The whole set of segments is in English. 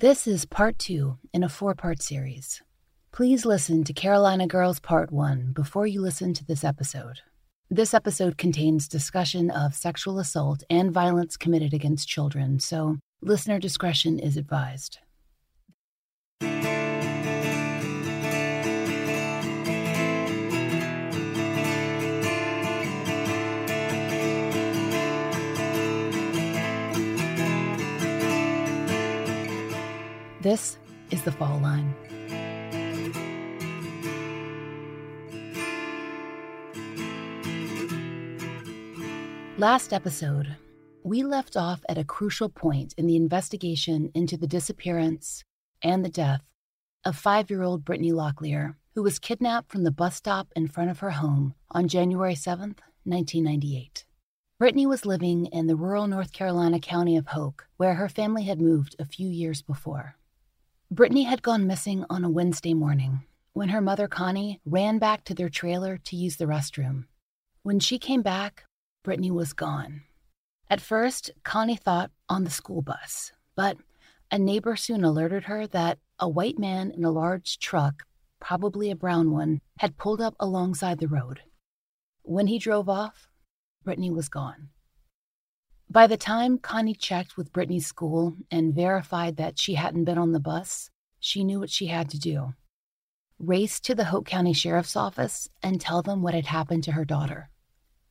This is part two in a four part series. Please listen to Carolina Girls Part 1 before you listen to this episode. This episode contains discussion of sexual assault and violence committed against children, so listener discretion is advised. This is the fall line. Last episode, we left off at a crucial point in the investigation into the disappearance and the death of five year old Brittany Locklear, who was kidnapped from the bus stop in front of her home on January 7, 1998. Brittany was living in the rural North Carolina county of Hoke, where her family had moved a few years before. Brittany had gone missing on a Wednesday morning when her mother, Connie, ran back to their trailer to use the restroom. When she came back, Brittany was gone. At first, Connie thought on the school bus, but a neighbor soon alerted her that a white man in a large truck, probably a brown one, had pulled up alongside the road. When he drove off, Brittany was gone. By the time Connie checked with Brittany's school and verified that she hadn't been on the bus, she knew what she had to do race to the Hoke County Sheriff's Office and tell them what had happened to her daughter.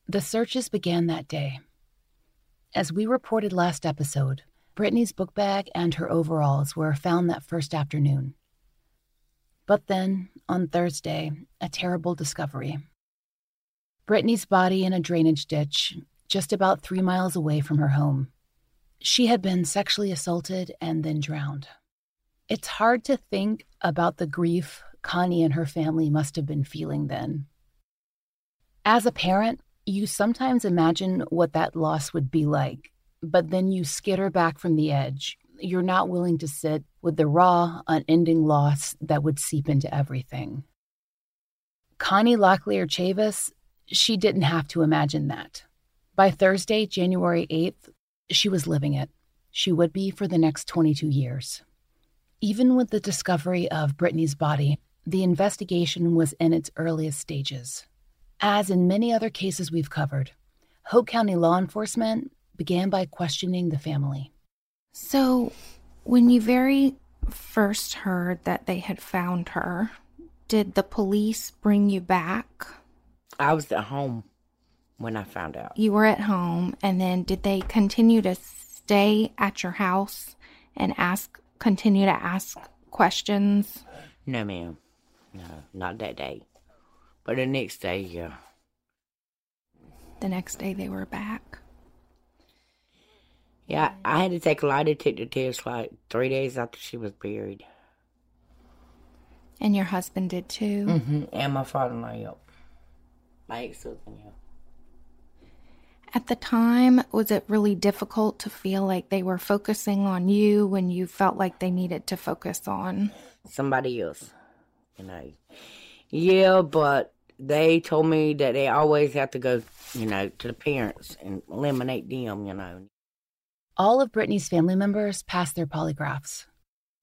The searches began that day. As we reported last episode, Brittany's book bag and her overalls were found that first afternoon. But then, on Thursday, a terrible discovery. Brittany's body in a drainage ditch just about three miles away from her home. She had been sexually assaulted and then drowned. It's hard to think about the grief Connie and her family must have been feeling then. As a parent, you sometimes imagine what that loss would be like, but then you skitter back from the edge. You're not willing to sit with the raw, unending loss that would seep into everything. Connie Locklear Chavis, she didn't have to imagine that. By Thursday, January 8th, she was living it. She would be for the next 22 years. Even with the discovery of Brittany's body, the investigation was in its earliest stages. As in many other cases we've covered, Hoke County law enforcement began by questioning the family. So, when you very first heard that they had found her, did the police bring you back? I was at home when I found out. You were at home, and then did they continue to stay at your house and ask, continue to ask questions? No, ma'am. No, not that day. But the next day, yeah. The next day they were back. Yeah, I had to take a lie detector test like three days after she was buried. And your husband did too? Mm-hmm. And my father-in-law, yep. My ex-husband, yeah. At the time, was it really difficult to feel like they were focusing on you when you felt like they needed to focus on somebody else? You know, yeah, but they told me that they always have to go, you know, to the parents and eliminate them, you know. All of Brittany's family members passed their polygraphs.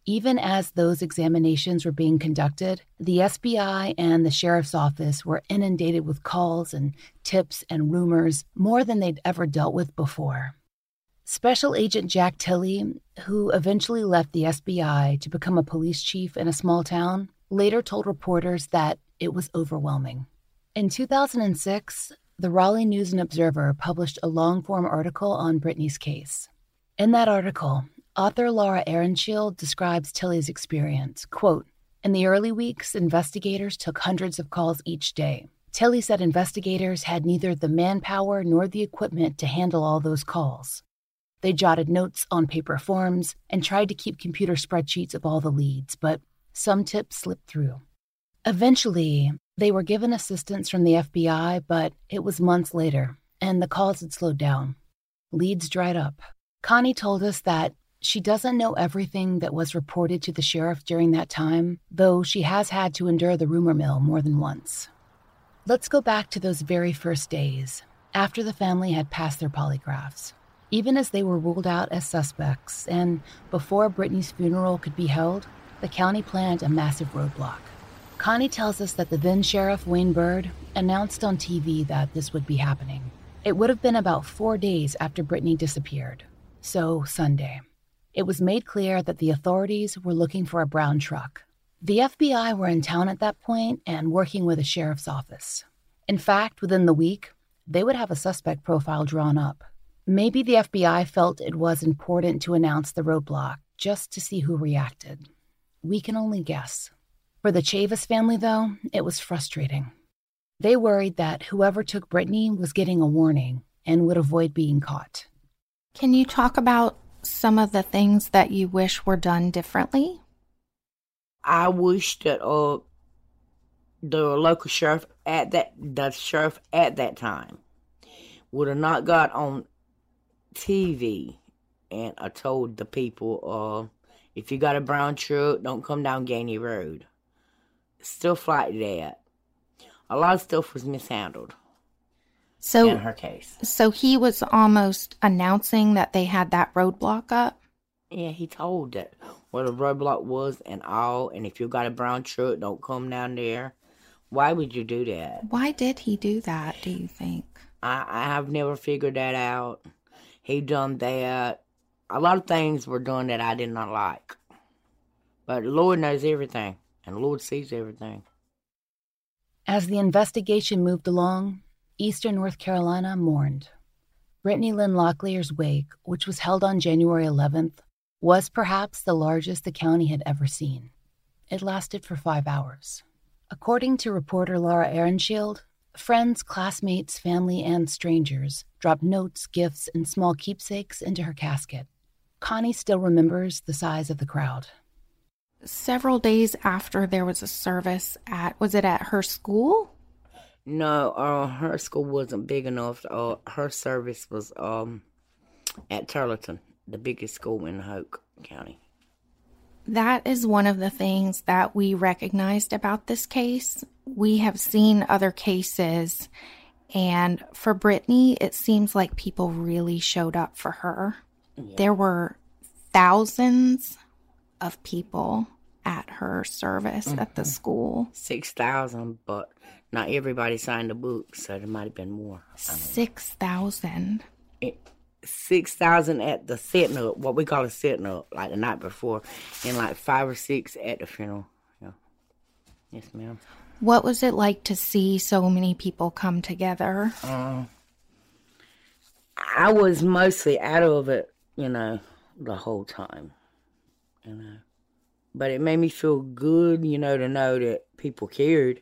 Even as those examinations were being conducted, the SBI and the sheriff's office were inundated with calls and tips and rumors more than they'd ever dealt with before. Special Agent Jack Tilley, who eventually left the SBI to become a police chief in a small town, later told reporters that it was overwhelming. In 2006, the Raleigh News and Observer published a long form article on Brittany's case. In that article, Author Laura Ehrenscheld describes Tilley's experience. Quote, in the early weeks, investigators took hundreds of calls each day. Tilley said investigators had neither the manpower nor the equipment to handle all those calls. They jotted notes on paper forms and tried to keep computer spreadsheets of all the leads, but some tips slipped through. Eventually, they were given assistance from the FBI, but it was months later, and the calls had slowed down. Leads dried up. Connie told us that she doesn't know everything that was reported to the sheriff during that time, though she has had to endure the rumor mill more than once. Let's go back to those very first days, after the family had passed their polygraphs. Even as they were ruled out as suspects, and before Brittany's funeral could be held, the county planned a massive roadblock. Connie tells us that the then sheriff, Wayne Byrd, announced on TV that this would be happening. It would have been about four days after Brittany disappeared, so Sunday. It was made clear that the authorities were looking for a brown truck. The FBI were in town at that point and working with the sheriff's office. In fact, within the week, they would have a suspect profile drawn up. Maybe the FBI felt it was important to announce the roadblock just to see who reacted. We can only guess. For the Chavis family, though, it was frustrating. They worried that whoever took Brittany was getting a warning and would avoid being caught. Can you talk about some of the things that you wish were done differently? I wish that uh the local sheriff at that the sheriff at that time would have not got on TV, and I told the people, uh, if you got a brown truck, don't come down Gainey Road. Stuff like that. A lot of stuff was mishandled. So in her case. So he was almost announcing that they had that roadblock up. Yeah, he told that what a roadblock was and all, and if you got a brown truck, don't come down there. Why would you do that? Why did he do that? Do you think? I I have never figured that out he done that. A lot of things were done that I did not like. But the Lord knows everything, and the Lord sees everything. As the investigation moved along, Eastern North Carolina mourned. Brittany Lynn Locklear's wake, which was held on January 11th, was perhaps the largest the county had ever seen. It lasted for five hours. According to reporter Laura Ehrenshield, Friends, classmates, family, and strangers dropped notes, gifts, and small keepsakes into her casket. Connie still remembers the size of the crowd. Several days after there was a service at, was it at her school? No, uh, her school wasn't big enough. Uh, her service was um at Turleton, the biggest school in Hoke County. That is one of the things that we recognized about this case. We have seen other cases, and for Brittany, it seems like people really showed up for her. Yeah. There were thousands of people at her service mm-hmm. at the mm-hmm. school. 6,000, but not everybody signed the book, so there might have been more. 6,000 six thousand at the setting up, what we call a setting up, like the night before, and like five or six at the funeral. Yeah. Yes, ma'am. What was it like to see so many people come together? Um, I was mostly out of it, you know, the whole time. You know. But it made me feel good, you know, to know that people cared.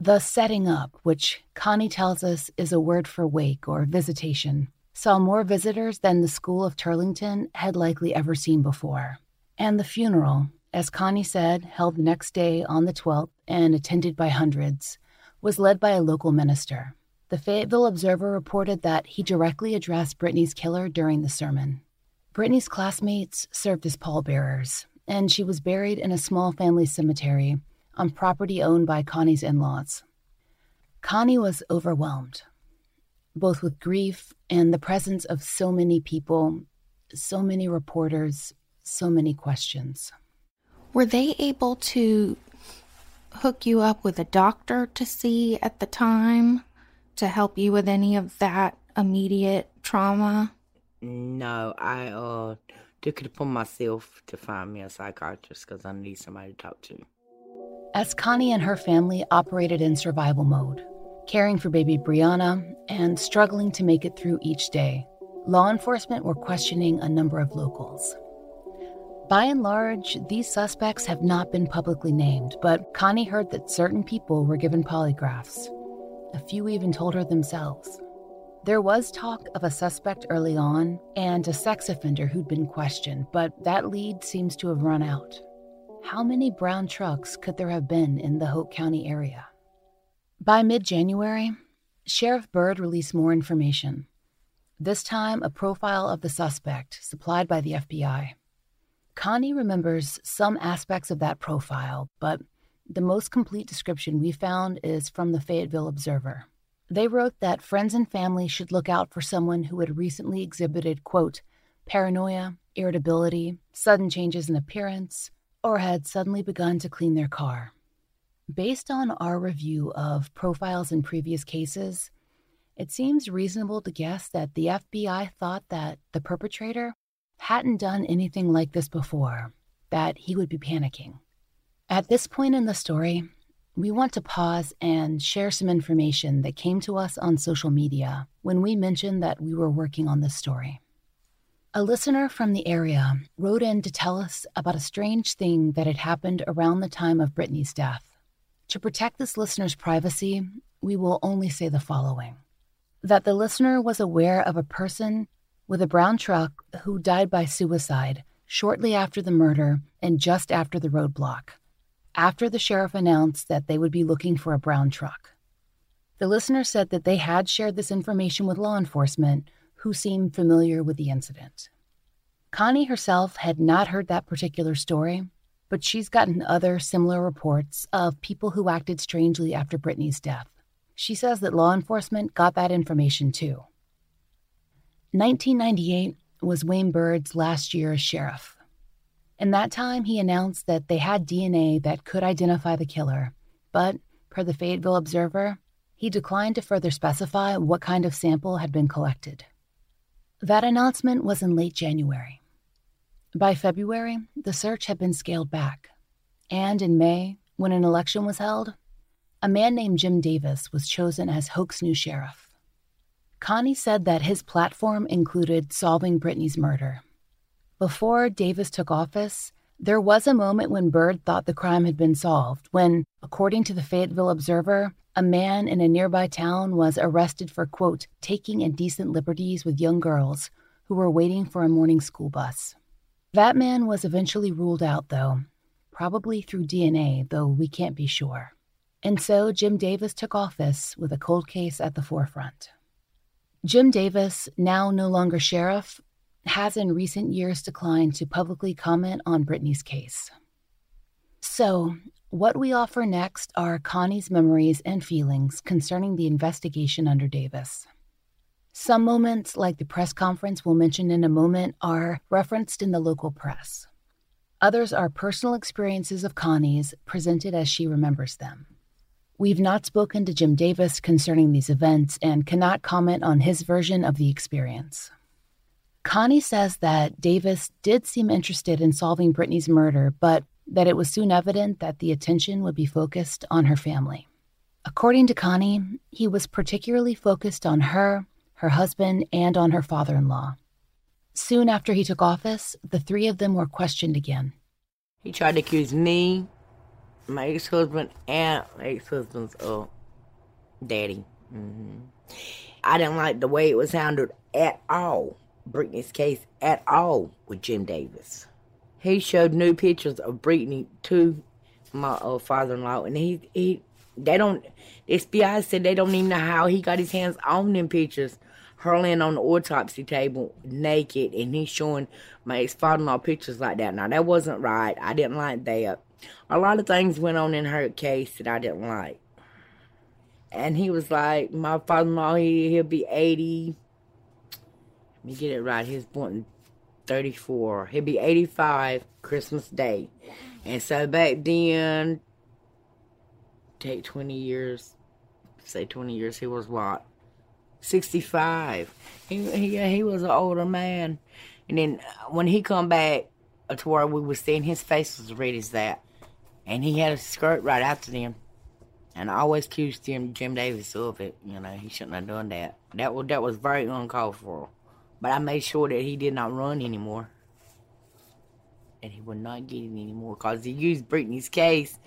The setting up, which Connie tells us is a word for wake or visitation, saw more visitors than the school of Turlington had likely ever seen before. And the funeral, as Connie said, held the next day on the 12th and attended by hundreds, was led by a local minister. The Fayetteville Observer reported that he directly addressed Brittany's killer during the sermon. Brittany's classmates served as pallbearers, and she was buried in a small family cemetery on property owned by Connie's in laws. Connie was overwhelmed both with grief and the presence of so many people, so many reporters, so many questions. Were they able to hook you up with a doctor to see at the time to help you with any of that immediate trauma? No, I uh, took it upon myself to find me a psychiatrist because I need somebody to talk to. As Connie and her family operated in survival mode, caring for baby Brianna, and struggling to make it through each day. Law enforcement were questioning a number of locals. By and large, these suspects have not been publicly named, but Connie heard that certain people were given polygraphs. A few even told her themselves. There was talk of a suspect early on and a sex offender who'd been questioned, but that lead seems to have run out. How many brown trucks could there have been in the Hoke County area? By mid January, Sheriff Byrd released more information. This time, a profile of the suspect supplied by the FBI. Connie remembers some aspects of that profile, but the most complete description we found is from the Fayetteville Observer. They wrote that friends and family should look out for someone who had recently exhibited, quote, paranoia, irritability, sudden changes in appearance, or had suddenly begun to clean their car. Based on our review of profiles in previous cases, it seems reasonable to guess that the FBI thought that the perpetrator hadn't done anything like this before, that he would be panicking. At this point in the story, we want to pause and share some information that came to us on social media when we mentioned that we were working on this story. A listener from the area wrote in to tell us about a strange thing that had happened around the time of Brittany's death. To protect this listener's privacy, we will only say the following that the listener was aware of a person with a brown truck who died by suicide shortly after the murder and just after the roadblock, after the sheriff announced that they would be looking for a brown truck. The listener said that they had shared this information with law enforcement, who seemed familiar with the incident. Connie herself had not heard that particular story, but she's gotten other similar reports of people who acted strangely after Brittany's death. She says that law enforcement got that information too. 1998 was Wayne Byrd's last year as sheriff. In that time, he announced that they had DNA that could identify the killer, but, per the Fayetteville Observer, he declined to further specify what kind of sample had been collected. That announcement was in late January. By February, the search had been scaled back. And in May, when an election was held, a man named Jim Davis was chosen as Hoke's new sheriff. Connie said that his platform included solving Brittany's murder. Before Davis took office, there was a moment when Byrd thought the crime had been solved, when, according to the Fayetteville Observer, a man in a nearby town was arrested for, quote, taking indecent liberties with young girls who were waiting for a morning school bus. That man was eventually ruled out, though, probably through DNA, though we can't be sure. And so Jim Davis took office with a cold case at the forefront. Jim Davis, now no longer sheriff, has in recent years declined to publicly comment on Brittany's case. So, what we offer next are Connie's memories and feelings concerning the investigation under Davis. Some moments, like the press conference we'll mention in a moment, are referenced in the local press. Others are personal experiences of Connie's presented as she remembers them. We've not spoken to Jim Davis concerning these events and cannot comment on his version of the experience. Connie says that Davis did seem interested in solving Brittany's murder, but that it was soon evident that the attention would be focused on her family. According to Connie, he was particularly focused on her, her husband, and on her father in law. Soon after he took office, the three of them were questioned again. He tried to accuse me, my ex husband, and my ex husband's uh, daddy. Mm-hmm. I didn't like the way it was handled at all, Brittany's case at all with Jim Davis he showed new pictures of Brittany to my uh, father-in-law, and he he they don't. The FBI said they don't even know how he got his hands on them pictures. Her laying on the autopsy table naked, and he's showing my ex-father-in-law pictures like that. Now that wasn't right. I didn't like that. A lot of things went on in her case that I didn't like. And he was like, my father-in-law, he, he'll be 80. Me get it right. He's born 34. He'll be 85 Christmas Day. And so back then, take 20 years, say 20 years, he was what? 65. He, he, he was an older man. And then uh, when he come back uh, to where we was seeing, his face was red as that. And he had a skirt right after them. And I always accused him, Jim Davis, of it. You know, he shouldn't have done that. That was, that was very uncalled for. But I made sure that he did not run anymore. And he would not get it anymore because he used Brittany's case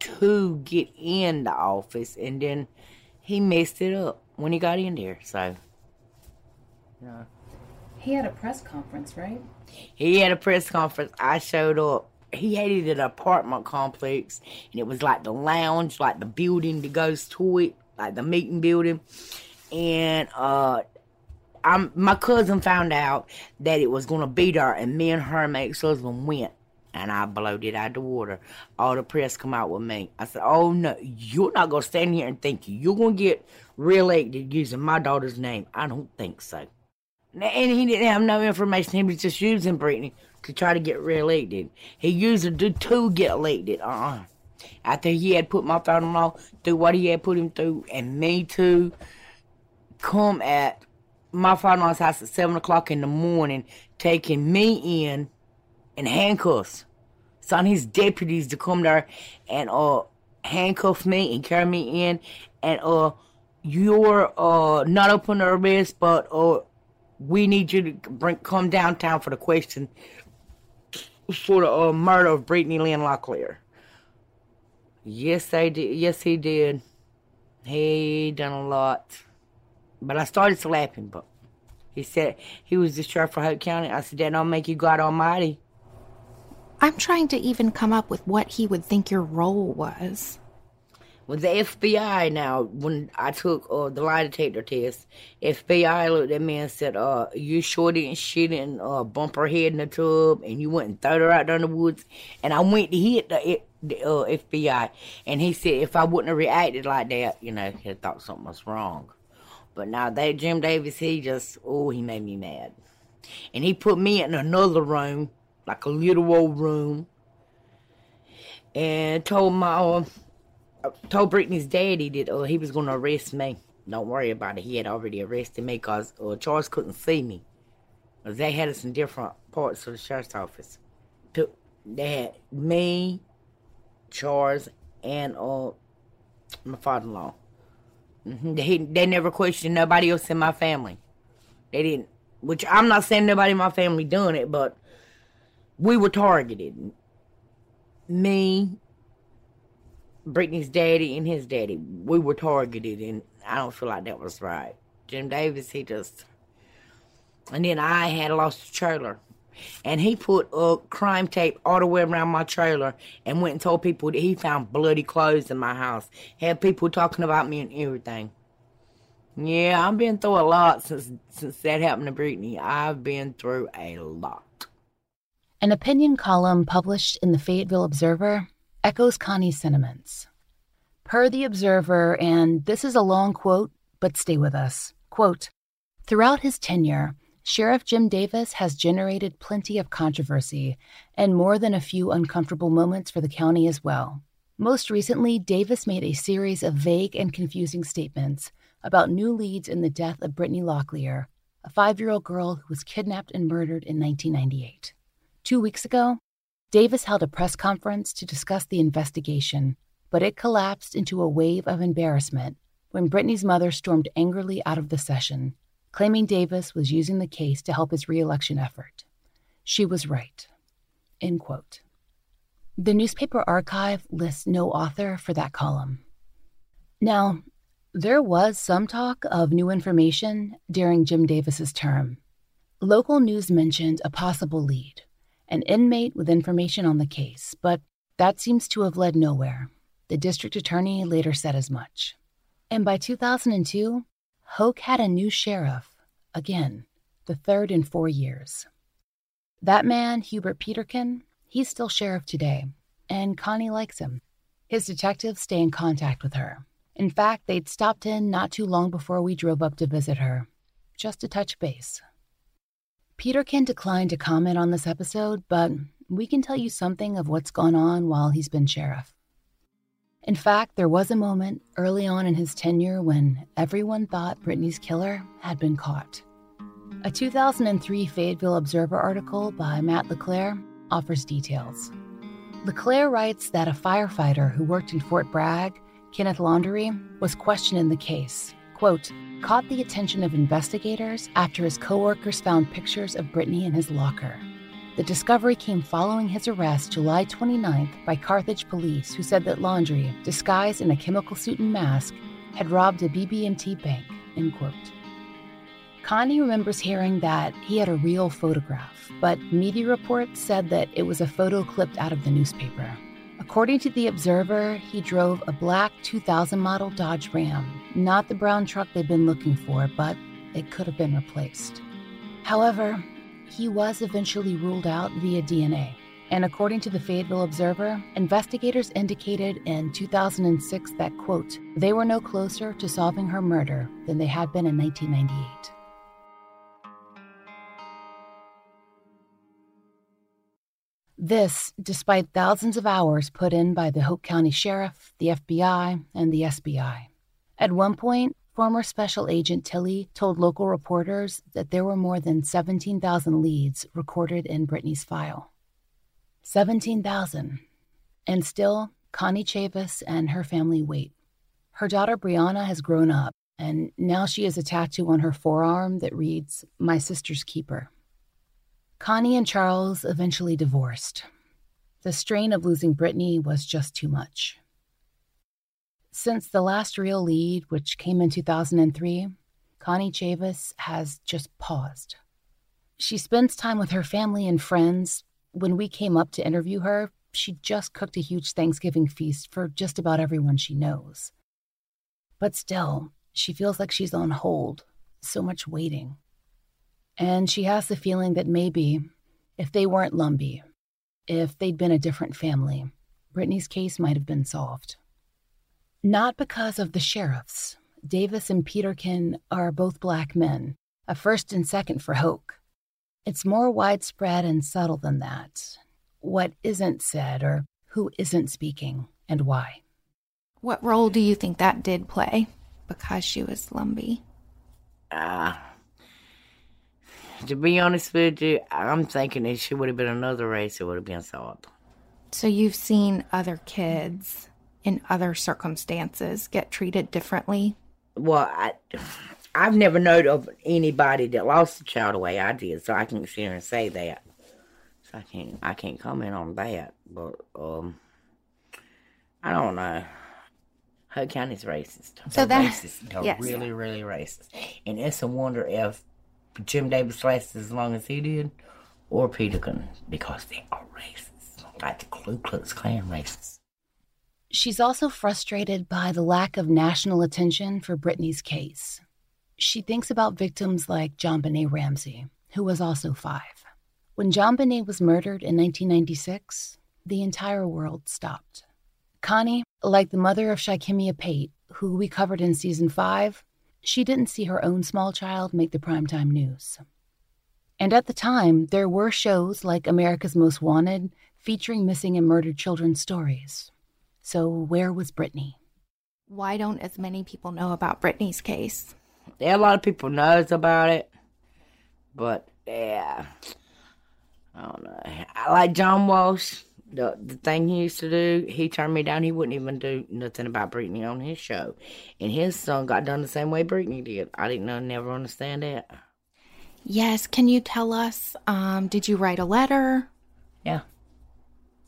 to get in the office and then he messed it up when he got in there. So, yeah. He had a press conference, right? He had a press conference. I showed up. He hated an apartment complex, and it was like the lounge, like the building that goes to it, like the meeting building. And uh, I'm, my cousin found out that it was going to be there, and me and her, my ex husband, went. and I blowed it out the water. All the press come out with me. I said, "Oh no, you're not gonna stand here and think you're gonna get reelected using my daughter's name. I don't think so." And he didn't have no information. He was just using Brittany to try to get reelected. He used her to, to get elected. Uh-uh. After he had put my father-in-law through what he had put him through, and me too, come at my father-in-law's house at seven o'clock in the morning, taking me in in handcuffs. Son his deputies to come there and uh handcuff me and carry me in and uh you're uh not up on arrest but uh we need you to bring come downtown for the question for the uh, murder of Brittany Lynn Locklear. Yes, they did. Yes, he did. He done a lot. But I started slapping, but he said he was the sheriff for Hoke County. I said, that don't make you God Almighty. I'm trying to even come up with what he would think your role was. With the FBI now, when I took uh, the lie detector test, FBI looked at me and said, uh, you sure didn't shit and uh, bump her head in the tub and you went and threw her out there in the woods? And I went to hit the, the uh, FBI. And he said if I wouldn't have reacted like that, you know, he thought something was wrong. But now that Jim Davis, he just, oh, he made me mad. And he put me in another room like a little old room, and told my uh, told Brittany's daddy that uh, he was to arrest me. Don't worry about it. He had already arrested me because uh, Charles couldn't see me. They had us in different parts of the sheriff's office. They had me, Charles, and uh, my father-in-law. They, they never questioned nobody else in my family. They didn't. Which I'm not saying nobody in my family done it, but we were targeted. Me, Brittany's daddy, and his daddy. We were targeted, and I don't feel like that was right. Jim Davis, he just. And then I had lost a trailer. And he put a crime tape all the way around my trailer and went and told people that he found bloody clothes in my house. Had people talking about me and everything. Yeah, I've been through a lot since since that happened to Brittany. I've been through a lot. An opinion column published in the Fayetteville Observer echoes Connie's sentiments. Per the Observer, and this is a long quote, but stay with us. Quote Throughout his tenure, Sheriff Jim Davis has generated plenty of controversy and more than a few uncomfortable moments for the county as well. Most recently, Davis made a series of vague and confusing statements about new leads in the death of Brittany Locklear, a five year old girl who was kidnapped and murdered in 1998. Two weeks ago, Davis held a press conference to discuss the investigation, but it collapsed into a wave of embarrassment when Brittany's mother stormed angrily out of the session, claiming Davis was using the case to help his reelection effort. She was right. End quote. The newspaper archive lists no author for that column. Now, there was some talk of new information during Jim Davis's term. Local news mentioned a possible lead an inmate with information on the case, but that seems to have led nowhere. The district attorney later said as much. And by 2002, Hoke had a new sheriff, again, the third in four years. That man, Hubert Peterkin, he's still sheriff today, and Connie likes him. His detectives stay in contact with her. In fact, they'd stopped in not too long before we drove up to visit her, just to touch base. Peterkin declined to comment on this episode, but we can tell you something of what's gone on while he's been sheriff. In fact, there was a moment early on in his tenure when everyone thought Brittany's killer had been caught. A 2003 Fayetteville Observer article by Matt LeClaire offers details. LeClaire writes that a firefighter who worked in Fort Bragg, Kenneth Laundrie, was questioned in the case. Quote, caught the attention of investigators after his coworkers found pictures of Brittany in his locker. The discovery came following his arrest July 29th by Carthage police, who said that Laundry, disguised in a chemical suit and mask, had robbed a BB&T bank. End quote. Connie remembers hearing that he had a real photograph, but media reports said that it was a photo clipped out of the newspaper. According to The Observer, he drove a black 2000 model Dodge Ram, not the brown truck they'd been looking for, but it could have been replaced. However, he was eventually ruled out via DNA. And according to the Fayetteville Observer, investigators indicated in 2006 that, quote, they were no closer to solving her murder than they had been in 1998. This, despite thousands of hours put in by the Hoke County Sheriff, the FBI, and the SBI. At one point, former Special Agent Tilley told local reporters that there were more than 17,000 leads recorded in Brittany's file. 17,000. And still, Connie Chavis and her family wait. Her daughter Brianna has grown up, and now she has a tattoo on her forearm that reads, My Sister's Keeper. Connie and Charles eventually divorced. The strain of losing Brittany was just too much. Since the last real lead, which came in 2003, Connie Chavis has just paused. She spends time with her family and friends, when we came up to interview her, she just cooked a huge Thanksgiving feast for just about everyone she knows. But still, she feels like she's on hold, so much waiting. And she has the feeling that maybe, if they weren't Lumbee, if they'd been a different family, Brittany's case might have been solved. Not because of the sheriffs. Davis and Peterkin are both black men, a first and second for Hoke. It's more widespread and subtle than that. What isn't said or who isn't speaking and why. What role do you think that did play because she was Lumbee? Uh, to be honest with you, I'm thinking if she would have been another race, it would have been solved. So you've seen other kids in other circumstances get treated differently? Well, I, I've never known of anybody that lost a child the way I did, so I can't sit here and say that. So I can't I can't comment on that. But um I don't know. Hoke County's racist. So They're that- racist. They're yes. really, really racist. And it's a wonder if Jim Davis lasted as long as he did or Peterkin because they are racist. Like the Ku Klux Klan racist. She's also frustrated by the lack of national attention for Brittany's case. She thinks about victims like JonBenét Ramsey, who was also five. When JonBenét was murdered in 1996, the entire world stopped. Connie, like the mother of Shikimia Pate, who we covered in season five, she didn't see her own small child make the primetime news. And at the time, there were shows like America's Most Wanted featuring missing and murdered children's stories. So, where was Brittany? Why don't as many people know about Brittany's case? Yeah, a lot of people knows about it, but yeah, I don't know. I like John Walsh. The the thing he used to do, he turned me down. He wouldn't even do nothing about Brittany on his show, and his son got done the same way Brittany did. I didn't know, never understand that. Yes, can you tell us? Um, did you write a letter? Yeah,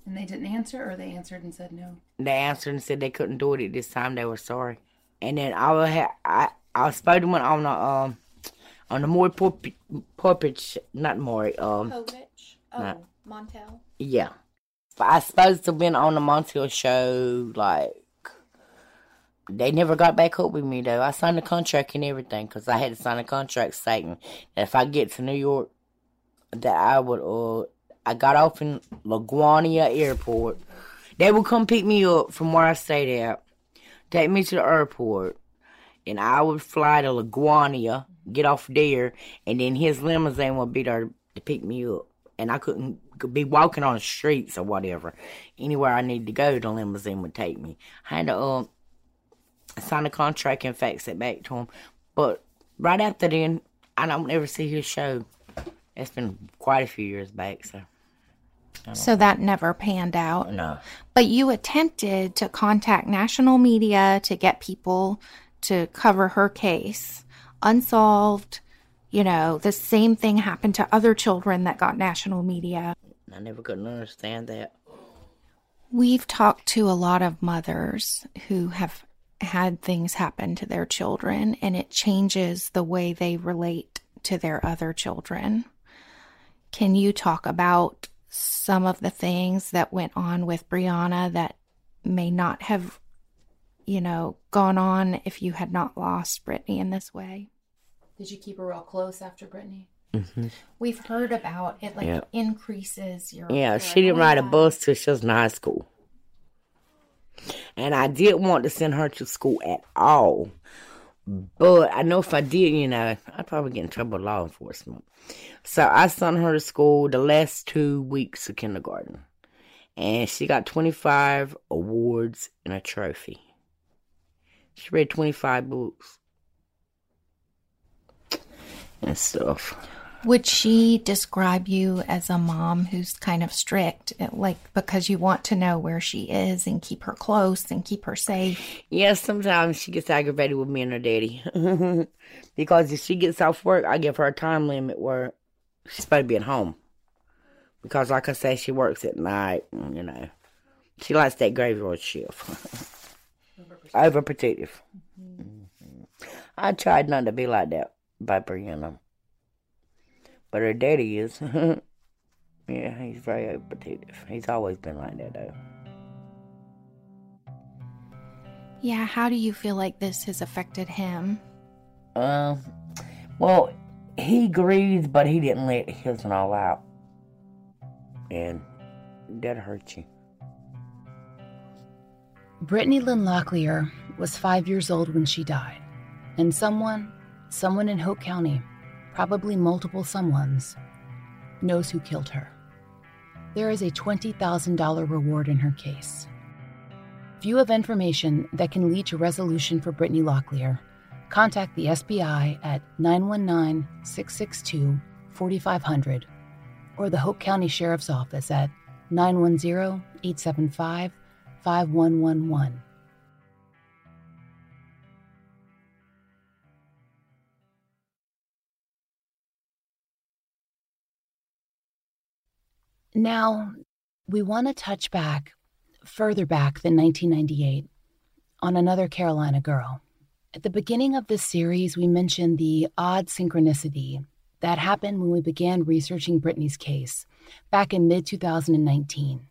And they didn't answer, or they answered and said no? They answered and said they couldn't do it at this time. They were sorry, and then I would have I I spoke to one on the um on the Maury Puppet, puppet not Maury um Povich. No. Montel. Yeah. But I supposed to been on the Montel show, like, they never got back up with me, though. I signed a contract and everything, because I had to sign a contract stating that if I get to New York, that I would, uh, I got off in LaGuardia Airport. They would come pick me up from where I stayed at, take me to the airport, and I would fly to LaGuardia, get off there, and then his limousine would be there to pick me up. And I couldn't could be walking on the streets or whatever. Anywhere I need to go, the limousine would take me. I had to um, sign a contract and fax it back to him. But right after then, I don't ever see his show. It's been quite a few years back, so So that never panned out. no. But you attempted to contact national media to get people to cover her case. Unsolved. You know, the same thing happened to other children that got national media. I never could understand that. We've talked to a lot of mothers who have had things happen to their children, and it changes the way they relate to their other children. Can you talk about some of the things that went on with Brianna that may not have, you know, gone on if you had not lost Brittany in this way? Did you keep her real close after Brittany? Mm-hmm. We've heard about it, like Yeah. increases your. Yeah, she didn't ride a bus till she was in high school. And I didn't want to send her to school at all. But I know if I did, you know, I'd probably get in trouble with law enforcement. So I sent her to school the last two weeks of kindergarten. And she got 25 awards and a trophy. She read 25 books and stuff. Would she describe you as a mom who's kind of strict, like because you want to know where she is and keep her close and keep her safe? Yeah, sometimes she gets aggravated with me and her daddy. because if she gets off work, I give her a time limit where she's supposed to be at home. Because, like I say, she works at night, and, you know. She likes that graveyard shift. Overprotective. Mhm. I tried not to be like that by Brianna. But her daddy is. yeah, he's very overprotective. He's always been like that, though. Yeah, how do you feel like this has affected him? Um, well, he grieves, but he didn't let his and all out, and that hurt you. Brittany Lynn Locklear was five years old when she died, and someone, someone in Hoke County, probably multiple someones, knows who killed her. There is a $20,000 reward in her case. If you have information that can lead to resolution for Brittany Locklear, contact the SBI at 919 662 4500 or the Hoke County Sheriff's Office at 910 875 5111. Now, we want to touch back, further back than 1998, on another Carolina girl. At the beginning of this series, we mentioned the odd synchronicity that happened when we began researching Brittany's case back in mid 2019.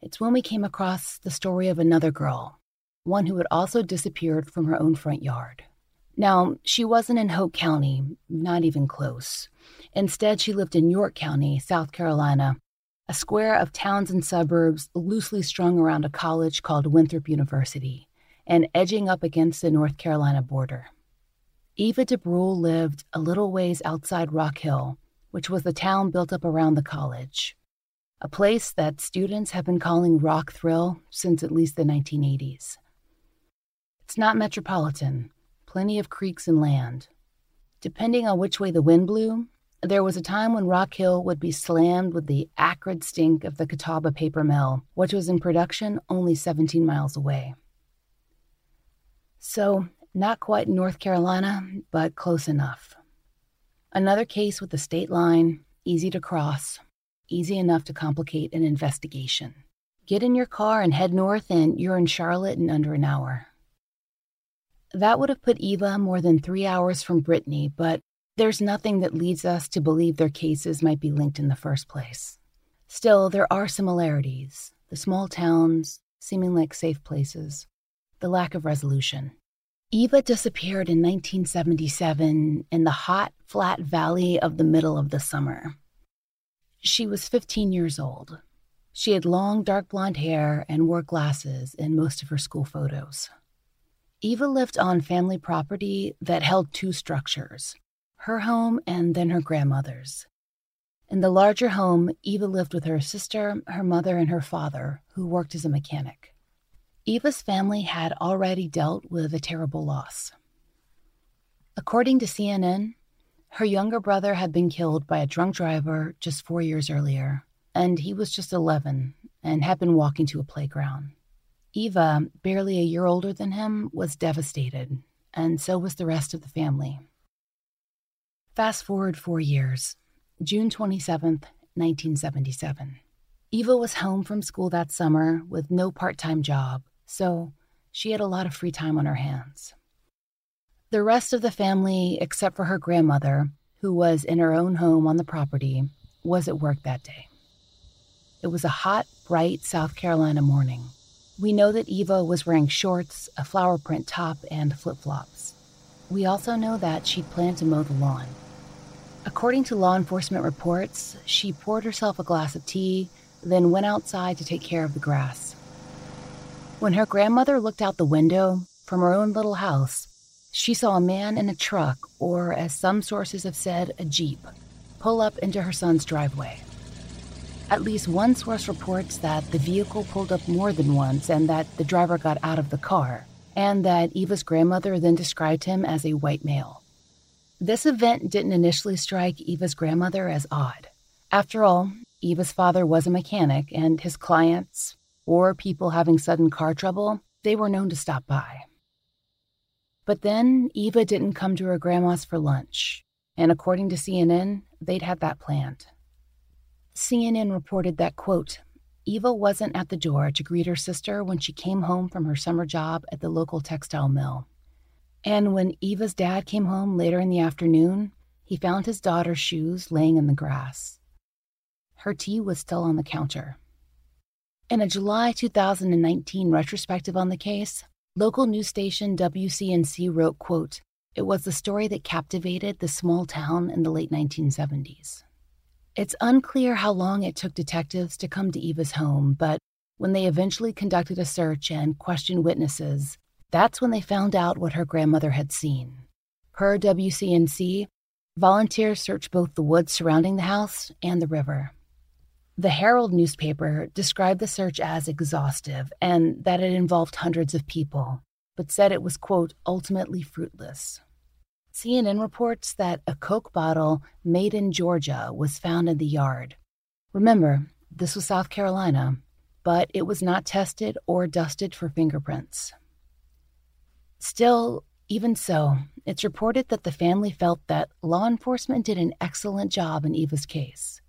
It's when we came across the story of another girl, one who had also disappeared from her own front yard. Now, she wasn't in Hoke County, not even close. Instead, she lived in York County, South Carolina, a square of towns and suburbs loosely strung around a college called Winthrop University and edging up against the North Carolina border. Eva DeBruhl lived a little ways outside Rock Hill, which was the town built up around the college, a place that students have been calling Rock Thrill since at least the 1980s. It's not metropolitan, plenty of creeks and land. Depending on which way the wind blew, there was a time when Rock Hill would be slammed with the acrid stink of the Catawba paper mill, which was in production only 17 miles away. So, not quite North Carolina, but close enough. Another case with the state line, easy to cross, easy enough to complicate an investigation. Get in your car and head north, and you're in Charlotte in under an hour. That would have put Eva more than three hours from Brittany, but there's nothing that leads us to believe their cases might be linked in the first place. Still, there are similarities the small towns, seeming like safe places, the lack of resolution. Eva disappeared in 1977 in the hot, flat valley of the middle of the summer. She was 15 years old. She had long, dark blonde hair and wore glasses in most of her school photos. Eva lived on family property that held two structures her home and then her grandmother's. In the larger home, Eva lived with her sister, her mother, and her father, who worked as a mechanic. Eva's family had already dealt with a terrible loss. According to CNN, her younger brother had been killed by a drunk driver just four years earlier, and he was just 11 and had been walking to a playground. Eva, barely a year older than him, was devastated, and so was the rest of the family. Fast forward four years, June 27th, 1977. Eva was home from school that summer with no part time job, so she had a lot of free time on her hands. The rest of the family, except for her grandmother, who was in her own home on the property, was at work that day. It was a hot, bright South Carolina morning. We know that Eva was wearing shorts, a flower print top, and flip flops. We also know that she'd planned to mow the lawn. According to law enforcement reports, she poured herself a glass of tea, then went outside to take care of the grass. When her grandmother looked out the window from her own little house, she saw a man in a truck, or as some sources have said, a Jeep, pull up into her son's driveway. At least one source reports that the vehicle pulled up more than once and that the driver got out of the car, and that Eva's grandmother then described him as a white male. This event didn't initially strike Eva's grandmother as odd. After all, Eva's father was a mechanic, and his clients, or people having sudden car trouble, they were known to stop by. But then Eva didn't come to her grandma's for lunch, and according to CNN, they'd had that planned. CNN reported that, quote, Eva wasn't at the door to greet her sister when she came home from her summer job at the local textile mill. And when Eva's dad came home later in the afternoon, he found his daughter's shoes laying in the grass. Her tea was still on the counter. In a July 2019 retrospective on the case, local news station WCNC wrote, quote, It was the story that captivated the small town in the late 1970s. It's unclear how long it took detectives to come to Eva's home, but when they eventually conducted a search and questioned witnesses, that's when they found out what her grandmother had seen. Per WCNC, volunteers searched both the woods surrounding the house and the river. The Herald newspaper described the search as exhaustive and that it involved hundreds of people, but said it was, quote, ultimately fruitless. CNN reports that a Coke bottle made in Georgia was found in the yard. Remember, this was South Carolina, but it was not tested or dusted for fingerprints. Still, even so, it's reported that the family felt that law enforcement did an excellent job in Eva's case,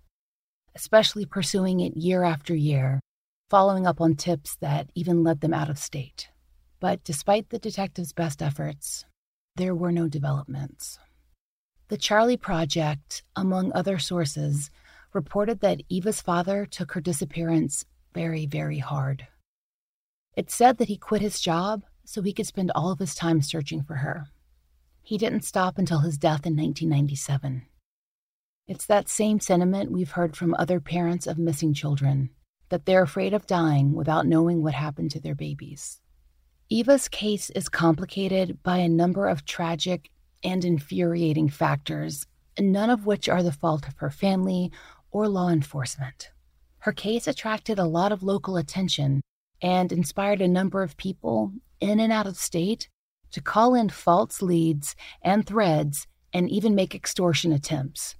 especially pursuing it year after year, following up on tips that even led them out of state. But despite the detectives' best efforts, there were no developments. The Charley Project, among other sources, reported that Eva's father took her disappearance very, very hard. It said that he quit his job so he could spend all of his time searching for her. He didn't stop until his death in 1997. It's that same sentiment we've heard from other parents of missing children that they're afraid of dying without knowing what happened to their babies. Eva's case is complicated by a number of tragic and infuriating factors, none of which are the fault of her family or law enforcement. Her case attracted a lot of local attention and inspired a number of people in and out of state to call in false leads and threads and even make extortion attempts,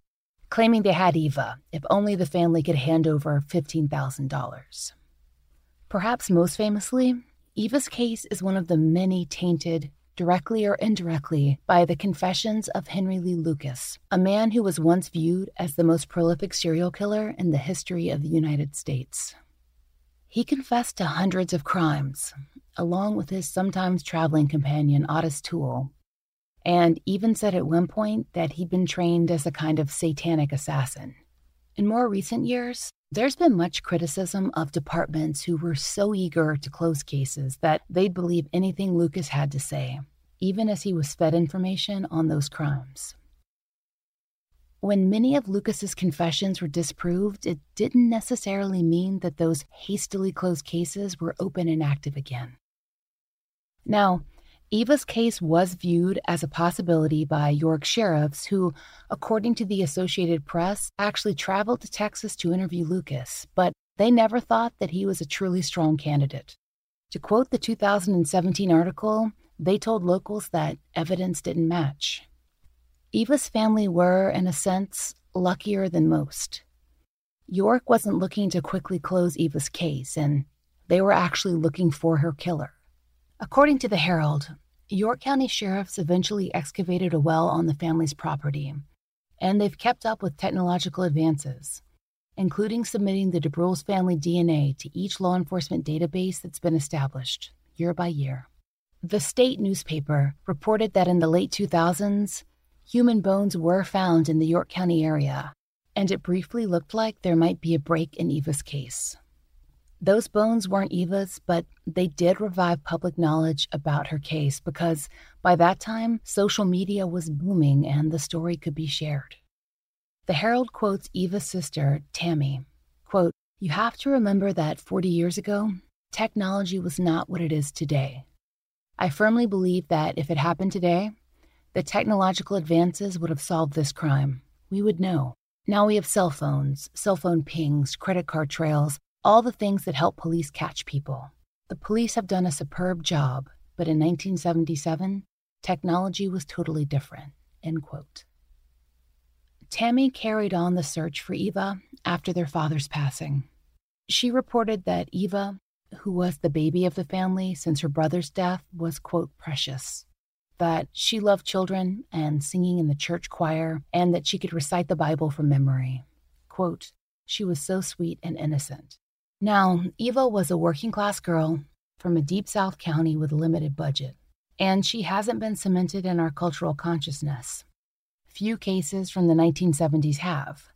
claiming they had Eva if only the family could hand over $15,000. Perhaps most famously, Eva's case is one of the many tainted, directly or indirectly, by the confessions of Henry Lee Lucas, a man who was once viewed as the most prolific serial killer in the history of the United States. He confessed to hundreds of crimes, along with his sometimes traveling companion, Otis Toole, and even said at one point that he'd been trained as a kind of satanic assassin. In more recent years, there's been much criticism of departments who were so eager to close cases that they'd believe anything Lucas had to say, even as he was fed information on those crimes. When many of Lucas's confessions were disproved, it didn't necessarily mean that those hastily closed cases were open and active again. Now, Eva's case was viewed as a possibility by York sheriffs who, according to the Associated Press, actually traveled to Texas to interview Lucas, but they never thought that he was a truly strong candidate. To quote the 2017 article, they told locals that evidence didn't match. Eva's family were, in a sense, luckier than most. York wasn't looking to quickly close Eva's case, and they were actually looking for her killer. According to the Herald, York County sheriffs eventually excavated a well on the family's property, and they've kept up with technological advances, including submitting the DeBruhl's family DNA to each law enforcement database that's been established year by year. The state newspaper reported that in the late 2000s, human bones were found in the York County area, and it briefly looked like there might be a break in Eva's case. Those bones weren't Eva's, but they did revive public knowledge about her case because by that time, social media was booming and the story could be shared. The Herald quotes Eva's sister, Tammy, quote, You have to remember that 40 years ago, technology was not what it is today. I firmly believe that if it happened today, the technological advances would have solved this crime. We would know. Now we have cell phones, cell phone pings, credit card trails, all the things that help police catch people. The police have done a superb job, but in 1977, technology was totally different. End quote. Tammy carried on the search for Eva after their father's passing. She reported that Eva, who was the baby of the family since her brother's death, was, quote, precious. That she loved children and singing in the church choir, and that she could recite the Bible from memory. Quote, she was so sweet and innocent. Now, Eva was a working class girl from a deep South county with a limited budget, and she hasn't been cemented in our cultural consciousness. Few cases from the 1970s have.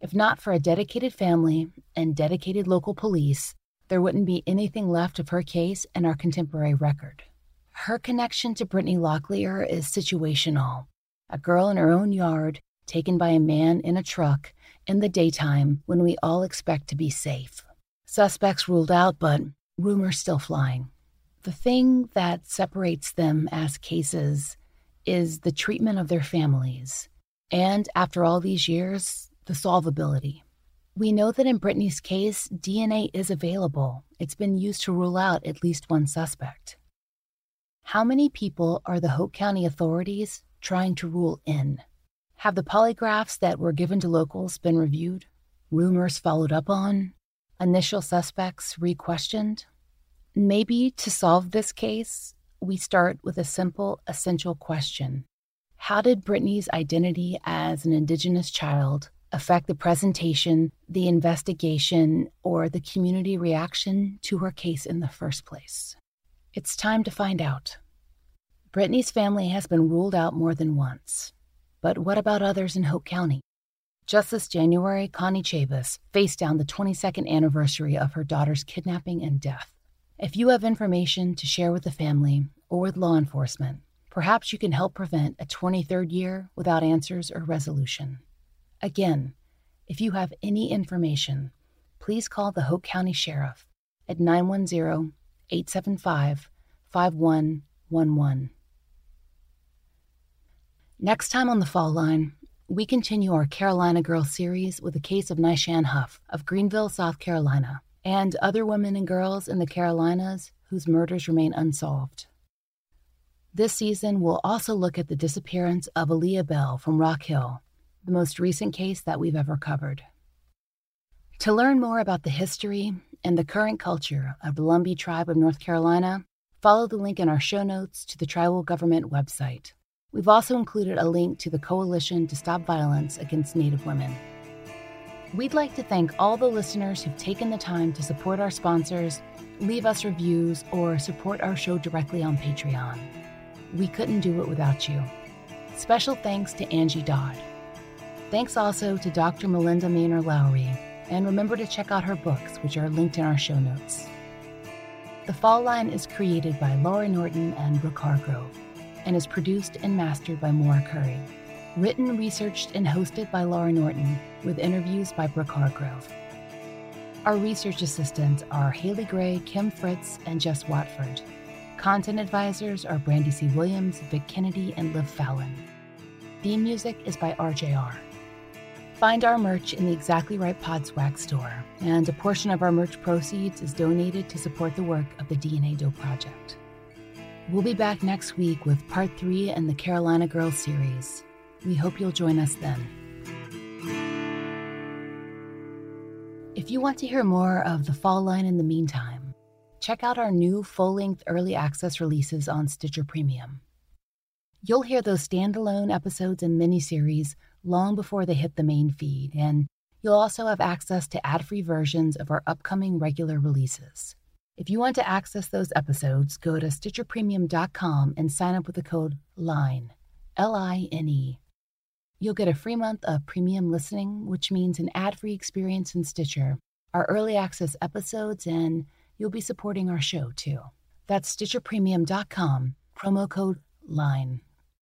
If not for a dedicated family and dedicated local police, there wouldn't be anything left of her case in our contemporary record. Her connection to Brittany Locklear is situational. A girl in her own yard, taken by a man in a truck in the daytime when we all expect to be safe. Suspects ruled out, but rumors still flying. The thing that separates them as cases is the treatment of their families, and after all these years, the solvability. We know that in Brittany's case, DNA is available. It's been used to rule out at least one suspect. How many people are the Hoke County authorities trying to rule in? Have the polygraphs that were given to locals been reviewed? Rumors followed up on? Initial suspects re questioned? Maybe to solve this case, we start with a simple, essential question How did Brittany's identity as an Indigenous child affect the presentation, the investigation, or the community reaction to her case in the first place? It's time to find out. Brittany's family has been ruled out more than once. But what about others in Hoke County? Just this January, Connie Chavis faced down the 22nd anniversary of her daughter's kidnapping and death. If you have information to share with the family or with law enforcement, perhaps you can help prevent a 23rd year without answers or resolution. Again, if you have any information, please call the Hoke County Sheriff at 910 875 5111. Next time on the Fall Line, we continue our Carolina Girl series with the case of Nishan Huff of Greenville, South Carolina and other women and girls in the Carolinas whose murders remain unsolved. This season, we'll also look at the disappearance of Aaliyah Bell from Rock Hill, the most recent case that we've ever covered. To learn more about the history and the current culture of the Lumbee tribe of North Carolina, follow the link in our show notes to the tribal government website. We've also included a link to the Coalition to Stop Violence Against Native Women. We'd like to thank all the listeners who've taken the time to support our sponsors, leave us reviews, or support our show directly on Patreon. We couldn't do it without you. Special thanks to Angie Dodd. Thanks also to Dr. Malinda Maynor Lowery, and remember to check out her books, which are linked in our show notes. The Fall Line is created by Laurah Norton and Brooke Hargrove, and is produced and mastered by Maura Currie. Written, researched, and hosted by Laurah Norton, with interviews by Brooke Hargrove. Our research assistants are Haley Gray, Kim Fritz, and Jess Watford. Content advisors are Brandy C. Williams, Vic Kennedy, and Liv Fallon. Theme music is by RJR. Find our merch in the Exactly Right Podswag store, and a portion of our merch proceeds is donated to support the work of the DNA Doe Project. We'll be back next week with part three in the Carolina Girls series. We hope you'll join us then. If you want to hear more of the Fall Line in the meantime, check out our new full length early access releases on Stitcher Premium. You'll hear those standalone episodes and miniseries long before they hit the main feed, and you'll also have access to ad free versions of our upcoming regular releases. If you want to access those episodes, go to StitcherPremium.com and sign up with the code LINE, L I N E. You'll get a free month of premium listening, which means an ad free experience in Stitcher, our early access episodes, and you'll be supporting our show too. That's StitcherPremium.com, promo code LINE.